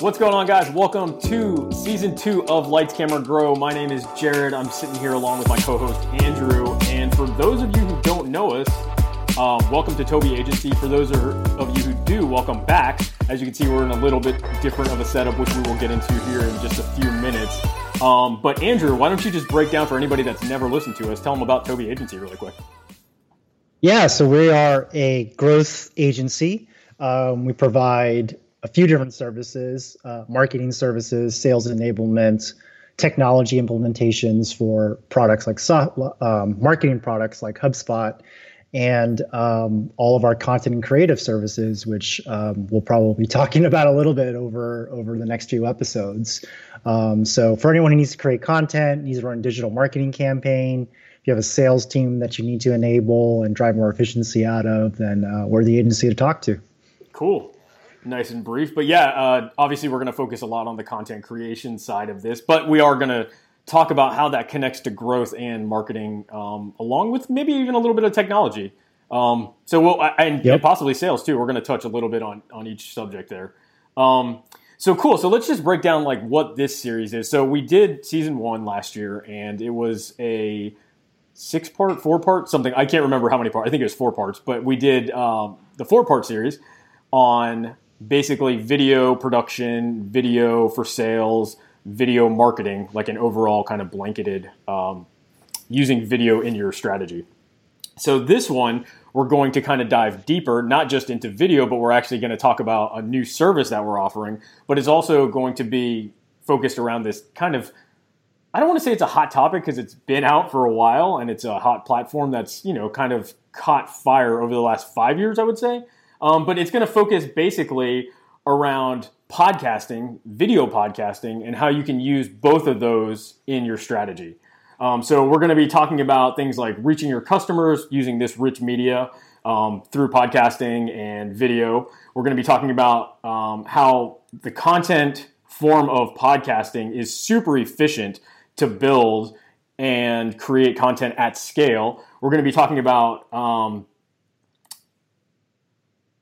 What's going on, guys? Welcome to season two of Lights Camera Grow. My name is Jared. I'm sitting here along with my co host, Andrew. And for those of you who don't know us, um, welcome to Tobe Agency. For those of you who do, welcome back. As you can see, we're in a little bit different of a setup, which we will get into here in just a few minutes. Um, but Andrew, why don't you just break down for anybody that's never listened to us, tell them about Tobe Agency really quick. Yeah, so we are a growth agency. Um, we provide a few different services, uh, marketing services, sales enablement, technology implementations for products like um, marketing products like HubSpot and um, all of our content and creative services, which um, we'll probably be talking about a little bit over over the next few episodes. Um, so, for anyone who needs to create content, needs to run a digital marketing campaign, if you have a sales team that you need to enable and drive more efficiency out of, then uh, we're the agency to talk to. Cool. Nice and brief, but yeah, uh, obviously we're going to focus a lot on the content creation side of this, but we are going to talk about how that connects to growth and marketing, um, along with maybe even a little bit of technology. Um, so we'll and, yep. and, possibly sales too. We're going to touch a little bit on on each subject there. Um, so cool. So let's just break down like what this series is. So we did season one last year, and it was a six part, four part, something. I can't remember how many parts. I think it was four parts, but we did um, the four part series on basically video production, video for sales, video marketing, like an overall kind of blanketed um, using video in your strategy. So this one, we're going to kind of dive deeper, not just into video, but we're actually going to talk about a new service that we're offering, but it's also going to be focused around this kind of I don't want to say it's a hot topic because it's been out for a while and it's a hot platform that's, you know, kind of caught fire over the last five years, I would say. Um, but it's going to focus basically around podcasting, video podcasting, and how you can use both of those in your strategy. Um, so we're going to be talking about things like reaching your customers using this rich media um, through podcasting and video. We're going to be talking about um, how the content form of podcasting is super efficient to build and create content at scale. We're going to be talking about um,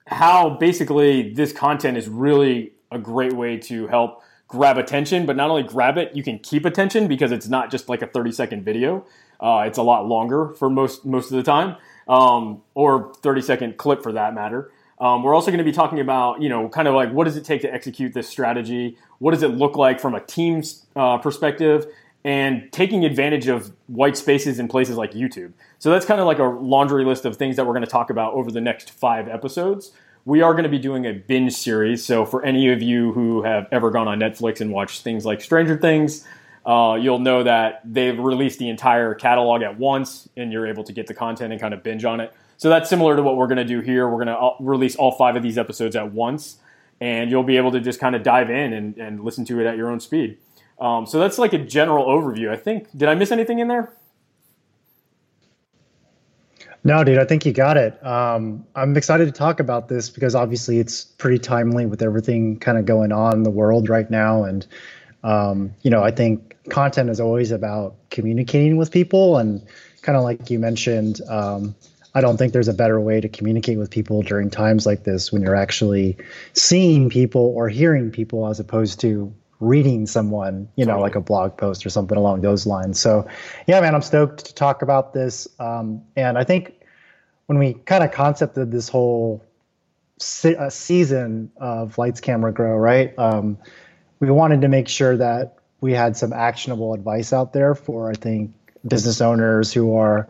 how basically this content is really a great way to help grab attention, but not only grab it, you can keep attention because it's not just like a 30 second video. Uh, it's a lot longer for most most of the time, um, or 30 second clip for that matter. Um, we're also going to be talking about, you know, kind of like what does it take to execute this strategy? What does it look like from a team's uh, perspective? And taking advantage of white spaces in places like YouTube. So that's kind of like a laundry list of things that we're going to talk about over the next five episodes we are going to be doing a binge series. So for any of you who have ever gone on Netflix and watched things like Stranger Things, uh, you'll know that they've released the entire catalog at once, and you're able to get the content and kind of binge on it. So that's similar to what we're going to do here. We're going to uh, release all five of these episodes at once, and you'll be able to just kind of dive in and, and listen to it at your own speed. Um, so that's like a general overview. I think. Did I miss anything in there? No, dude, I think you got it. Um, I'm excited to talk about this because obviously it's pretty timely with everything kind of going on in the world right now. And, um, you know, I think content is always about communicating with people. And kind of like you mentioned, um, I don't think there's a better way to communicate with people during times like this when you're actually seeing people or hearing people as opposed to reading someone, you know, like a blog post or something along those lines. So, yeah, man, I'm stoked to talk about this. Um, and I think when we kind of concepted this whole se- uh, season of Lights Camera Grow, right? Um, we wanted to make sure that we had some actionable advice out there for I think business owners who are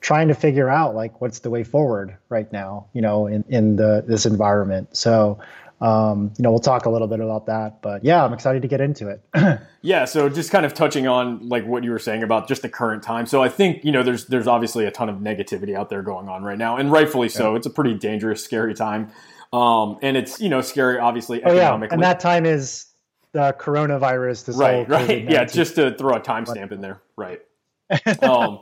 trying to figure out like what's the way forward right now, you know, in in the this environment. So um, you know, we'll talk a little bit about that. But yeah, I'm excited to get into it. yeah, so just kind of touching on like what you were saying about just the current time. So I think you know there's there's obviously a ton of negativity out there going on right now, and rightfully so. Yeah. It's a pretty dangerous, scary time, um, and it's you know scary, obviously oh. Yeah. And that time is the coronavirus. This right, right. Yeah, just to throw a timestamp in there, right. um,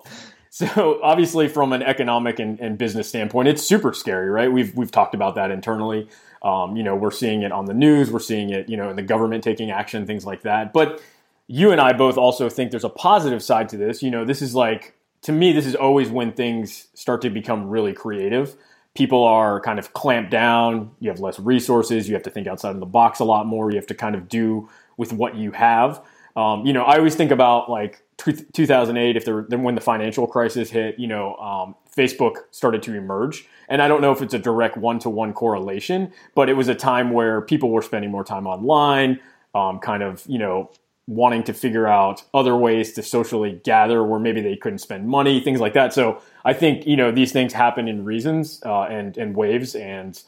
so obviously, from an economic and, and, business standpoint, it's super scary, right? We've we've talked about that internally. Um, you know, we're seeing it on the news, we're seeing it, you know, in the government taking action, things like that. But you and I both also think there's a positive side to this. You know, this is like to me, this is always when things start to become really creative people are kind of clamped down. You have less resources. You have to think outside of the box a lot more. You have to kind of do with what you have. Um, you know, I always think about like 2008, if there, then when the financial crisis hit, you know, um, Facebook started to emerge. And I don't know if it's a direct one to one correlation, but it was a time where people were spending more time online, um, kind of, you know, wanting to figure out other ways to socially gather where maybe they couldn't spend money, things like that. So I think, you know, these things happen in reasons uh, and, and waves. And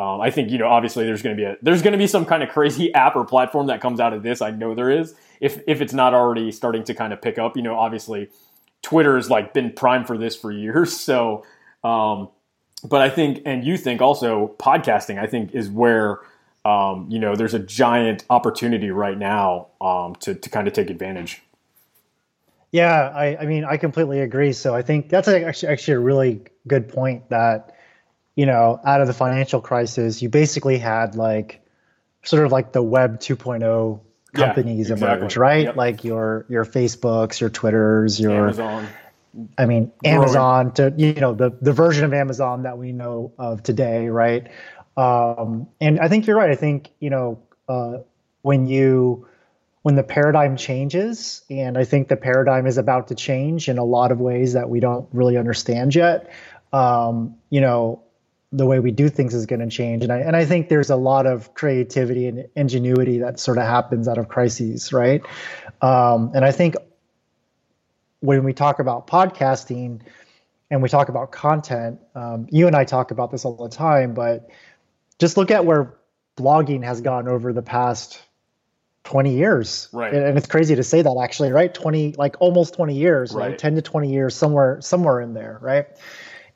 um, I think, you know, obviously there's going to be a, there's going to be some kind of crazy app or platform that comes out of this. I know there is if, if it's not already starting to kind of pick up, you know, obviously Twitter's like been primed for this for years. So, um, but I think, and you think also podcasting, I think is where, um, you know, there's a giant opportunity right now um, to, to kind of take advantage. Yeah, I, I mean, I completely agree. So I think that's actually actually a really good point that, you know, out of the financial crisis, you basically had like sort of like the web 2.0 companies yeah, exactly. emerge, right? Yep. Like your your Facebooks, your Twitters, your Amazon. I mean, Amazon to you know the the version of Amazon that we know of today, right? Um, and I think you're right. I think you know uh, when you when the paradigm changes, and I think the paradigm is about to change in a lot of ways that we don't really understand yet. Um, you know, the way we do things is going to change, and I and I think there's a lot of creativity and ingenuity that sort of happens out of crises, right? Um, and I think when we talk about podcasting and we talk about content, um, you and I talk about this all the time, but just look at where blogging has gone over the past 20 years. Right. And it's crazy to say that actually, right? 20, like almost 20 years, right? right? 10 to 20 years, somewhere, somewhere in there, right?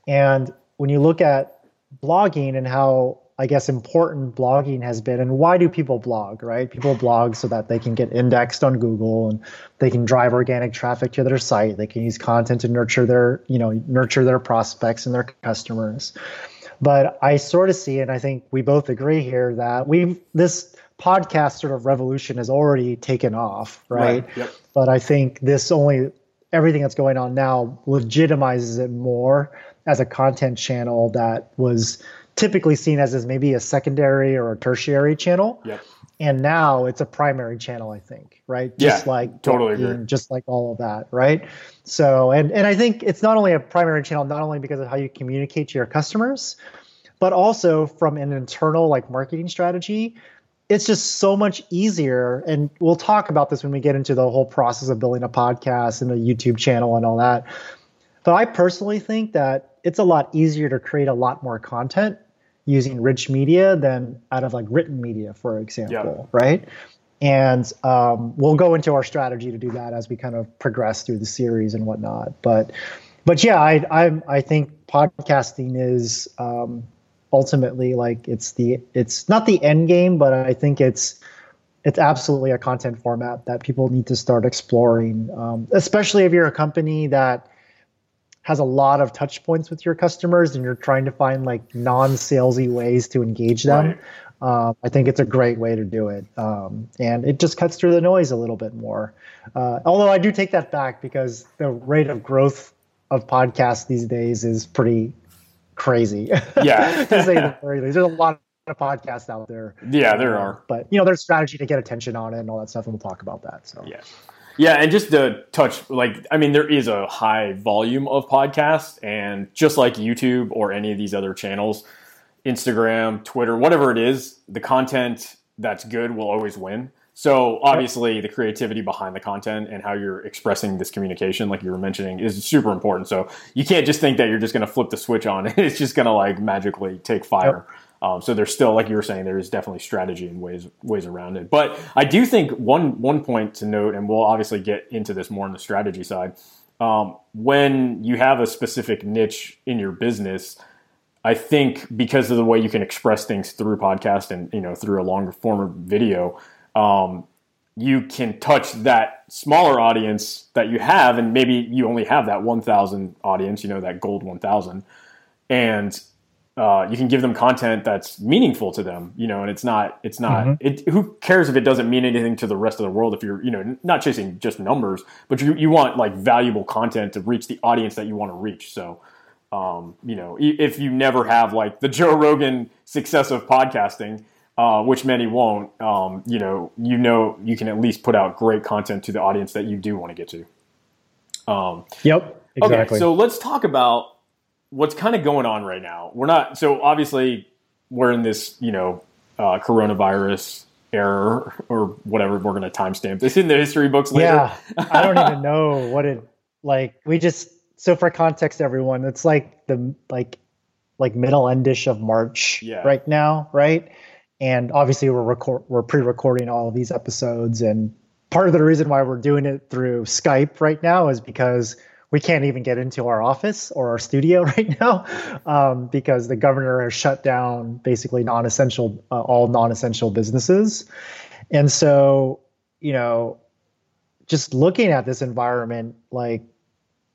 And when you look at blogging and how I guess important blogging has been and why do people blog, right? People blog so that they can get indexed on Google and they can drive organic traffic to their site. They can use content to nurture their, you know, nurture their prospects and their customers. But I sort of see, and I think we both agree here that we've this podcast sort of revolution has already taken off, right? right. Yep. But I think this only everything that's going on now legitimizes it more as a content channel that was typically seen as, as maybe a secondary or a tertiary channel. Yep. And now it's a primary channel, I think, right? Just yeah, like totally agree. just like all of that, right? So, and and I think it's not only a primary channel, not only because of how you communicate to your customers, but also from an internal like marketing strategy. It's just so much easier, and we'll talk about this when we get into the whole process of building a podcast and a YouTube channel and all that. But I personally think that it's a lot easier to create a lot more content using rich media than out of like written media, for example, yeah. right? And um, we'll go into our strategy to do that as we kind of progress through the series and whatnot. But, but yeah, I I, I think podcasting is um, ultimately like it's the it's not the end game, but I think it's it's absolutely a content format that people need to start exploring, um, especially if you're a company that has a lot of touch points with your customers and you're trying to find like non-salesy ways to engage them right. um, i think it's a great way to do it. Um, and it just cuts through the noise a little bit more. Uh, although i do take that back because the rate of growth of podcasts these days is pretty crazy. Yeah. To say the very least. There's a lot of podcasts out there. Yeah there are. But you know there's strategy to get attention on it and all that stuff and we'll talk about that so. Yeah yeah, and just to touch, like, I mean, there is a high volume of podcasts, and just like YouTube or any of these other channels, Instagram, Twitter, whatever it is, the content that's good will always win. So obviously, the creativity behind the content and how you're expressing this communication, like you were mentioning, is super important. So you can't just think that you're just going to flip the switch on and it's just going to like magically take fire. Yep. Um, so there's still, like you were saying, there is definitely strategy and ways ways around it. But I do think one one point to note, and we'll obviously get into this more on the strategy side. Um, when you have a specific niche in your business, I think because of the way you can express things through podcast and you know through a longer form of video, um, you can touch that smaller audience that you have, and maybe you only have that 1,000 audience, you know, that gold 1,000, and uh, you can give them content that's meaningful to them, you know, and it's not, it's not, mm-hmm. it, who cares if it doesn't mean anything to the rest of the world if you're, you know, not chasing just numbers, but you, you want like valuable content to reach the audience that you want to reach. So, Um, you know, if you never have like the Joe Rogan success of podcasting, uh, which many won't, um, you know, you know, you can at least put out great content to the audience that you do want to get to. Um, yep. Exactly. Okay, so let's talk about what's kind of going on right now. We're not so obviously we're in this, you know, uh, coronavirus error or whatever we're going to timestamp this in the history books later. Yeah, I don't even know what it like. We just so for context, everyone, it's like the like like middle endish of March yeah. right now, right? And obviously, we're record we're pre-recording all of these episodes, and part of the reason why we're doing it through Skype right now is because we can't even get into our office or our studio right now um, because the governor has shut down basically non-essential uh, all non-essential businesses. And so you know just looking at this environment like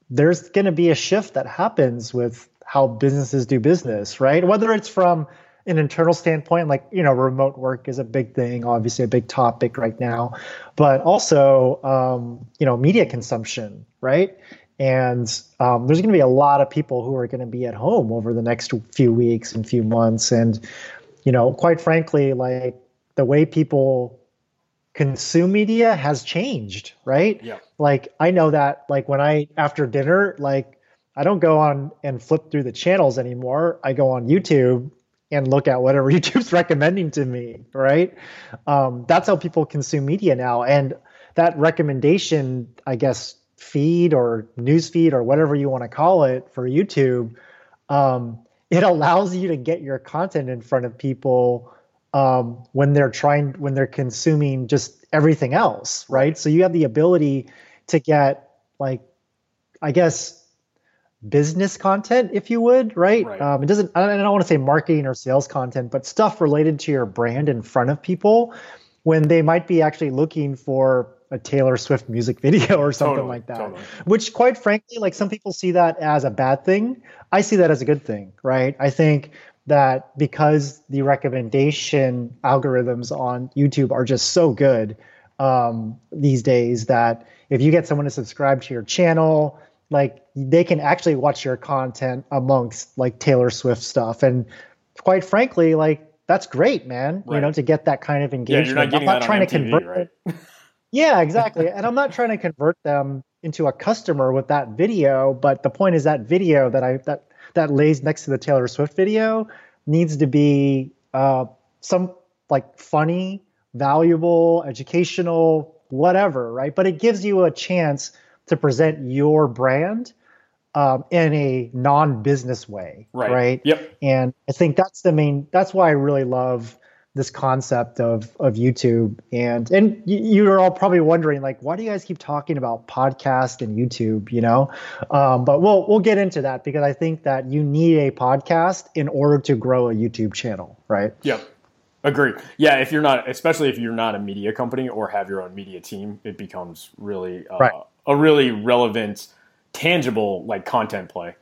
there's going to be a shift that happens with how businesses do business right? Whether it's from an internal standpoint like you know remote work is a big thing obviously a big topic right now but also um, you know media consumption right and um, there's going to be a lot of people who are going to be at home over the next few weeks and few months. And, you know, quite frankly, like the way people consume media has changed, right? Yeah. Like I know that like when I after dinner, like I don't go on and flip through the channels anymore. I go on YouTube and look at whatever YouTube's recommending to me, right? Um, that's how people consume media now. And that recommendation, I guess, feed or news feed or whatever you want to call it for YouTube, um, it allows you to get your content in front of people um, when they're trying when they're consuming just everything else, right? So you have the ability to get like, I guess, business content, if you would, right? right. Um, it doesn't. I don't want to say marketing or sales content, but stuff related to your brand in front of people when they might be actually looking for a Taylor Swift music video or something totally, like that. Totally. Which, quite frankly, like some people see that as a bad thing. I see that as a good thing, right? I think that because the recommendation algorithms on YouTube are just so good um, these days that if you get someone to subscribe to your channel, like they can actually watch your content amongst like Taylor Swift stuff. And quite frankly, like that's great, man. Right. You know, to get that kind of engagement. Yeah, you're not I'm not trying MTV, to convert right? Yeah, exactly. and I'm not trying to convert them into a customer with that video, but the point is that video that I that that lays next to the Taylor Swift video needs to be uh, some like funny, valuable, educational, whatever, right? But it gives you a chance to present your brand um, in a non-business way, right. right? Yep. And I think that's the main. That's why I really love this concept of of YouTube. And and you're all probably wondering like why do you guys keep talking about podcast and YouTube you know? Um, but we'll we'll get into that because I think that you need a podcast in order to grow a YouTube channel right? Yep agree Yeah, if you're not, especially if you're not a media company or have your own media team, it becomes really uh, right. a really relevant, tangible like content play.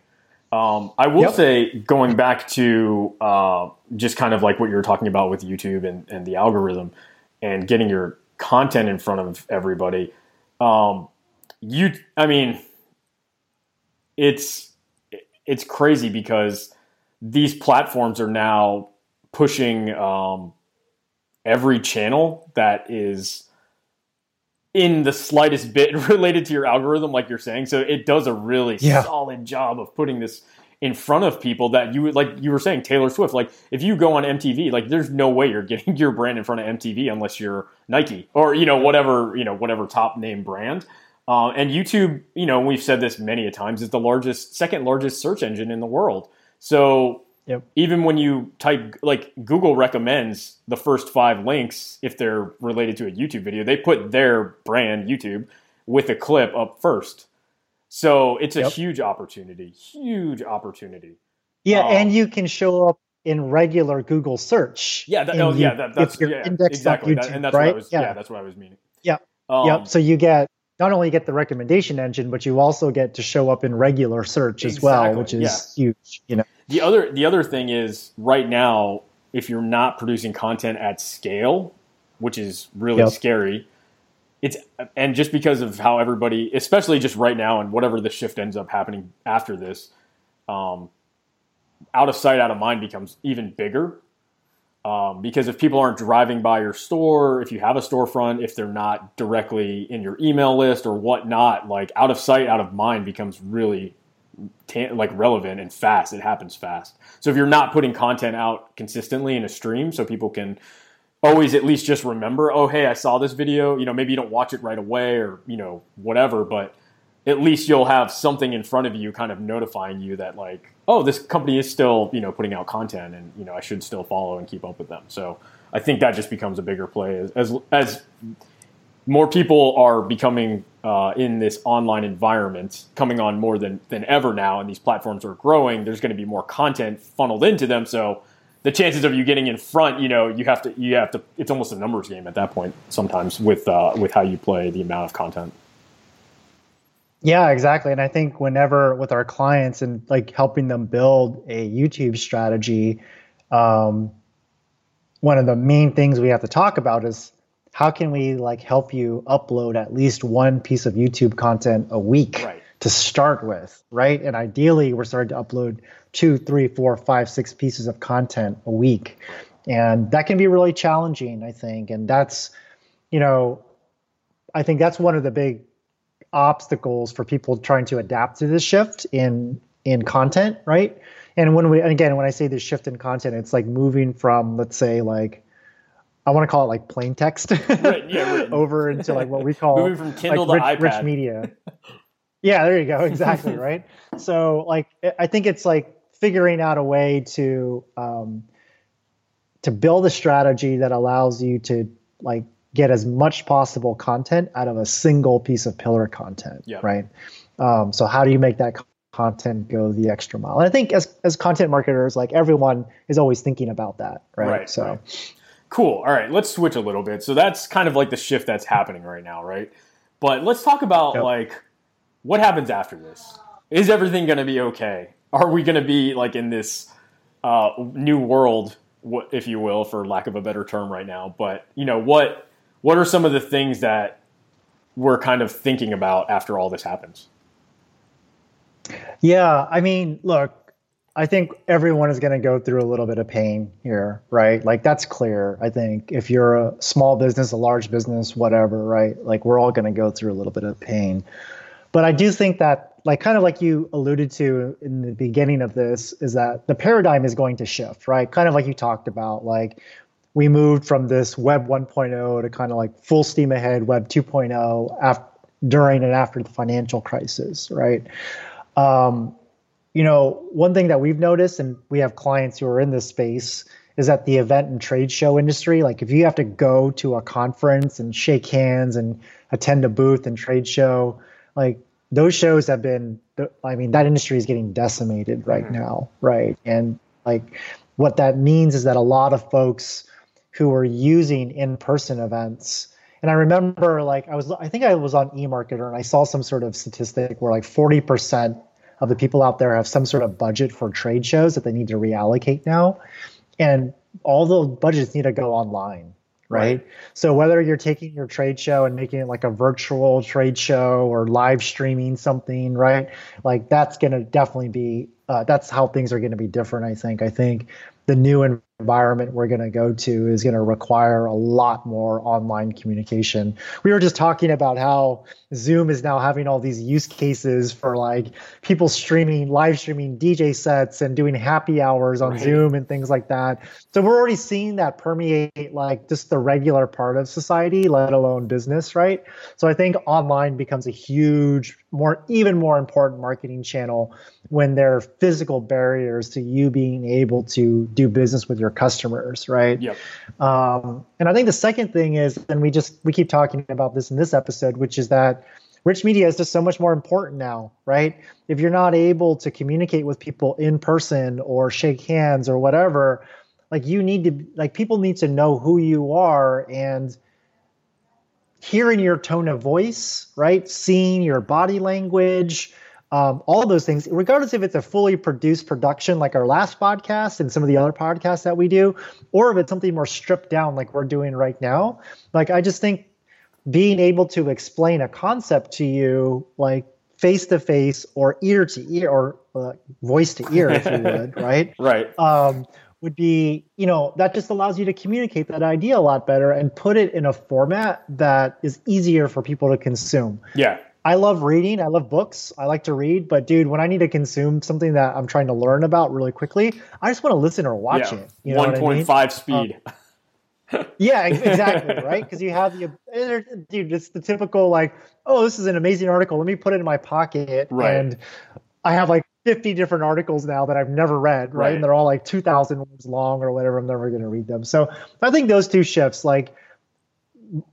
Um, I will yep. say, going back to uh, just kind of like what you were talking about with YouTube and, and the algorithm and getting your content in front of everybody. Um, you, I mean, it's it's crazy because these platforms are now pushing um, every channel that is in the slightest bit related to your algorithm, like you're saying. So it does a really yeah. solid job of putting this in front of people that you would like you were saying Taylor Swift like if you go on MTV like there's no way you're getting your brand in front of MTV unless you're Nike or you know whatever you know whatever top name brand uh, and YouTube you know we've said this many a times is the largest second largest search engine in the world so Yep. Even when you type, like Google recommends the first five links if they're related to a YouTube video, they put their brand YouTube with a clip up first. So it's a yep. huge opportunity, huge opportunity. Yeah, um, and you can show up in regular Google search. Yeah, that, oh, yeah, that, that's yeah, exactly, YouTube, that, and that's right? what I was. Yeah. yeah. that's what I was meaning. Yeah, um, yep. So you get not only get the recommendation engine, but you also get to show up in regular search as well, which is yeah. huge. You know. The other the other thing is right now, if you're not producing content at scale, which is really yep. scary, it's and just because of how everybody, especially just right now and whatever the shift ends up happening after this, um, out of sight, out of mind becomes even bigger. Um, because if people aren't driving by your store, if you have a storefront, if they're not directly in your email list or whatnot, like out of sight, out of mind becomes really like relevant and fast. It happens fast. So if you're not putting content out consistently in a stream, so people can always at least just remember, oh hey, I saw this video. You know, maybe you don't watch it right away or you know whatever, but at least you'll have something in front of you kind of notifying you that like oh this company is still you know putting out content and you know i should still follow and keep up with them. So i think that just becomes a bigger play as as, as more people are becoming uh, in this online environment coming on more than than ever now and these platforms are growing there's going to be more content funneled into them. So the chances of you getting in front you know you have to you have to it's almost a numbers game at that point sometimes with uh, with how you play the amount of content yeah, exactly. And I think whenever with our clients and like helping them build a YouTube strategy, um, one of the main things we have to talk about is how can we like help you upload at least one piece of YouTube content a week right. to start with, right? And ideally, we're starting to upload two, three, four, five, six pieces of content a week, and that can be really challenging, I think. And that's, you know, I think that's one of the big obstacles for people trying to adapt to this shift in in content, right? And when we and again, when I say this shift in content, it's like moving from let's say like I want to call it like plain text right, yeah, over into like what we call moving from Kindle like, to rich, iPad. rich media. yeah, there you go. Exactly right. so like I think it's like figuring out a way to um, to build a strategy that allows you to like get as much possible content out of a single piece of pillar content, yep. right? Um, so how do you make that content go the extra mile? And I think as as content marketers, like everyone is always thinking about that, right? right so. Right. Cool. All right, let's switch a little bit. So that's kind of like the shift that's happening right now, right? But let's talk about yep. like what happens after this. Is everything going to be okay? Are we going to be like in this uh, new world, if you will, for lack of a better term, right now? But you know what what are some of the things that we're kind of thinking about after all this happens? Yeah, I mean, look, I think everyone is going to go through a little bit of pain here, right? Like that's clear. I think if you're a small business, a large business, whatever, right? Like we're all going to go through a little bit of pain. But I do think that like kind of like you alluded to in the beginning of this is that the paradigm is going to shift, right? Kind of like you talked about like we moved from this web 1.0 to kind of like full steam ahead web 2.0 after, during and after the financial crisis right um, you know one thing that we've noticed and we have clients who are in this space is that the event and trade show industry like if you have to go to a conference and shake hands and attend a booth and trade show like those shows have been i mean that industry is getting decimated right mm-hmm. now right and like what that means is that a lot of folks who were using in-person events. And I remember like I was I think I was on eMarketer and I saw some sort of statistic where like 40% of the people out there have some sort of budget for trade shows that they need to reallocate now. And all the budgets need to go online. Right? So whether you're taking your trade show and making it like a virtual trade show or live streaming something, right? Like that's going to definitely be uh, that's how things are going to be different. I think. I think the new environment we're going to go to is going to require a lot more online communication. We were just talking about how Zoom is now having all these use cases for like people streaming, live streaming DJ sets and doing happy hours on right. Zoom and things like that. So we're already seeing that permeate like just the regular part of society, let alone business, right? So I think online becomes a huge, more even more important marketing channel when there are physical barriers to you being able to do business with your customers, right? Yep. Um, and I think the second thing is, and we just we keep talking about this in this episode, which is that rich media is just so much more important now, right? If you're not able to communicate with people in person or shake hands or whatever, like you need to like people need to know who you are and hearing your tone of voice, right? Seeing your body language, um, all those things, regardless if it's a fully produced production like our last podcast and some of the other podcasts that we do, or if it's something more stripped down like we're doing right now. Like, I just think being able to explain a concept to you, like face to face or ear to ear or uh, voice to ear, if you would, right? Right. Um, would be, you know, that just allows you to communicate that idea a lot better and put it in a format that is easier for people to consume. Yeah. I love reading. I love books. I like to read, but dude, when I need to consume something that I'm trying to learn about really quickly, I just want to listen or watch yeah. it. You know 1.5 I mean? speed. Um, yeah, exactly, right? Because you have the dude, it's the typical like, oh, this is an amazing article. Let me put it in my pocket, right. and I have like 50 different articles now that I've never read, right? right. And they're all like 2,000 words long or whatever. I'm never going to read them. So I think those two shifts, like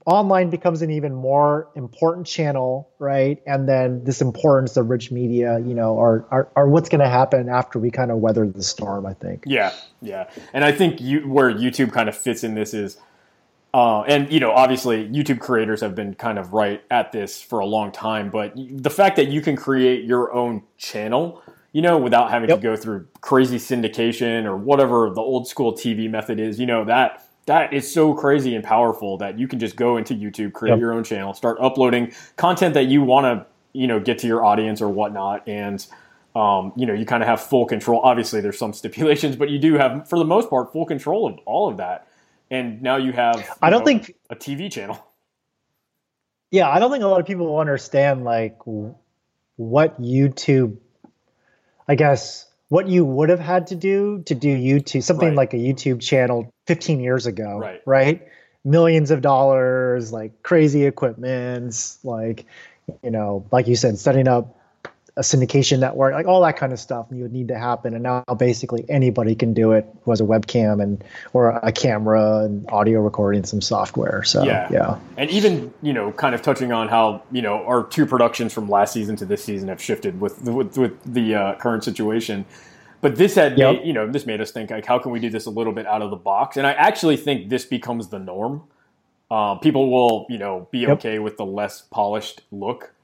online becomes an even more important channel, right? And then this importance of rich media, you know, are are, are what's going to happen after we kind of weather the storm. I think. Yeah, yeah, and I think you where YouTube kind of fits in this is. Uh, and you know, obviously, YouTube creators have been kind of right at this for a long time. But the fact that you can create your own channel, you know, without having yep. to go through crazy syndication or whatever the old school TV method is, you know, that that is so crazy and powerful that you can just go into YouTube, create yep. your own channel, start uploading content that you want to, you know, get to your audience or whatnot, and um, you know, you kind of have full control. Obviously, there's some stipulations, but you do have, for the most part, full control of all of that. And now you have. You I don't know, think a TV channel. Yeah, I don't think a lot of people understand like what YouTube. I guess what you would have had to do to do YouTube, something right. like a YouTube channel 15 years ago, right? Right, millions of dollars, like crazy equipment, like you know, like you said, setting up a syndication network, like all that kind of stuff you would need to happen. And now basically anybody can do it who has a webcam and or a camera and audio recording, some software. So yeah, yeah. And even you know, kind of touching on how you know our two productions from last season to this season have shifted with with, with the uh, current situation. But this had, yep. made, you know, this made us think like, how can we do this a little bit out of the box? And I actually think this becomes the norm. Uh, people will, you know, be yep. okay with the less polished look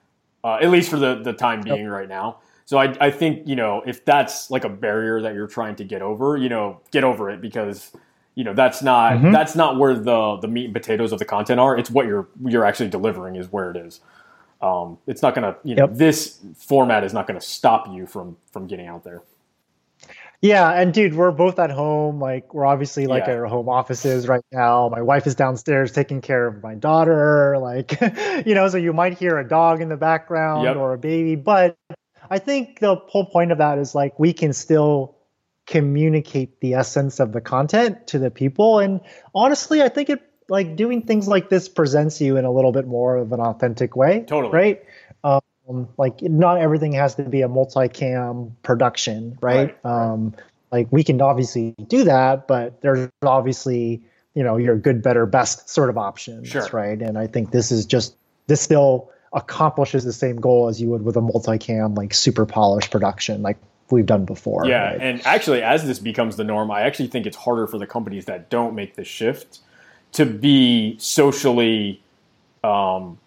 uh, at least for the, the time being yep. right now. So I, I think, you know, if that's like a barrier that you're trying to get over, you know, get over it because, you know, that's not, mm-hmm. that's not where the, the meat and potatoes of the content are. It's what you're, you're actually delivering is where it is. Um, it's not to, you know, this format is not going to stop you from, from getting out there. Yeah, and dude, we're both at home. Like we're obviously like yeah. our home offices right now. My wife is downstairs taking care of my daughter. Like, you know, so you might hear a dog in the background yep. or a baby. But I think the whole point of that is like we can still communicate the essence of the content to the people. And honestly, I think it like doing things like this presents you in a little bit more of an authentic way. Totally. Right. Um, um, like not everything has to be a multicam production, right? right. Um, like we can obviously do that, but there's obviously you know your good, better, best sort of options, sure. right? And I think this is just this still accomplishes the same goal as you would with a multicam like super polished production, like we've done before. Yeah, right? and actually, as this becomes the norm, I actually think it's harder for the companies that don't make the shift to be socially um,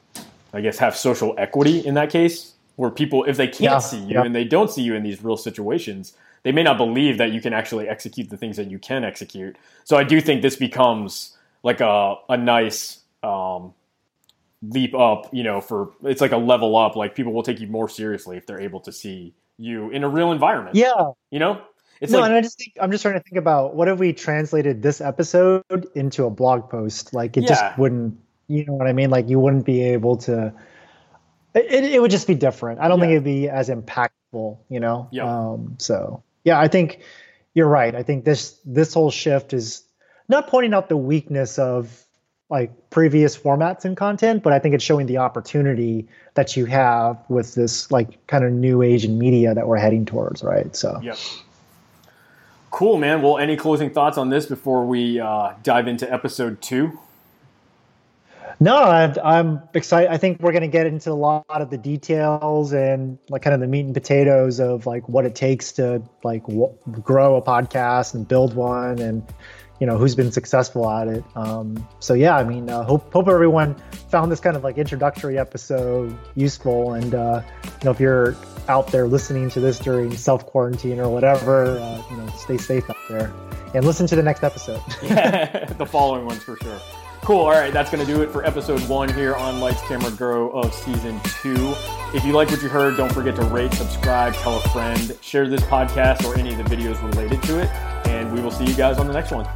I guess, have social equity in that case, where people, if they can't yeah, see you yeah. and they don't see you in these real situations, they may not believe that you can actually execute the things that you can execute. So I do think this becomes like a, a nice um, leap up, you know, for it's like a level up. Like people will take you more seriously if they're able to see you in a real environment. Yeah. You know? It's no, like, and I just think I'm just trying to think about what if we translated this episode into a blog post? Like it yeah. just wouldn't you know what I mean? Like you wouldn't be able to. It, it would just be different. I don't yeah. think it'd be as impactful. You know. Yeah. Um, so yeah, I think you're right. I think this this whole shift is not pointing out the weakness of like previous formats and content, but I think it's showing the opportunity that you have with this like kind of new age in media that we're heading towards, right? So. Yep. Cool, man. Well, any closing thoughts on this before we uh, dive into episode two? No, I'm, I'm excited. I think we're going to get into a lot of the details and like kind of the meat and potatoes of like what it takes to like w- grow a podcast and build one, and you know who's been successful at it. Um, so yeah, I mean, uh, hope hope everyone found this kind of like introductory episode useful, and uh, you know if you're out there listening to this during self quarantine or whatever, uh, you know, stay safe out there and listen to the next episode. yeah, the following ones for sure. Cool. All right, that's going to do it for episode one here on Lights Camera Grow of season two. If you like what you heard, don't forget to rate, subscribe, tell a friend, share this podcast or any of the videos related to it, and we will see you guys on the next one.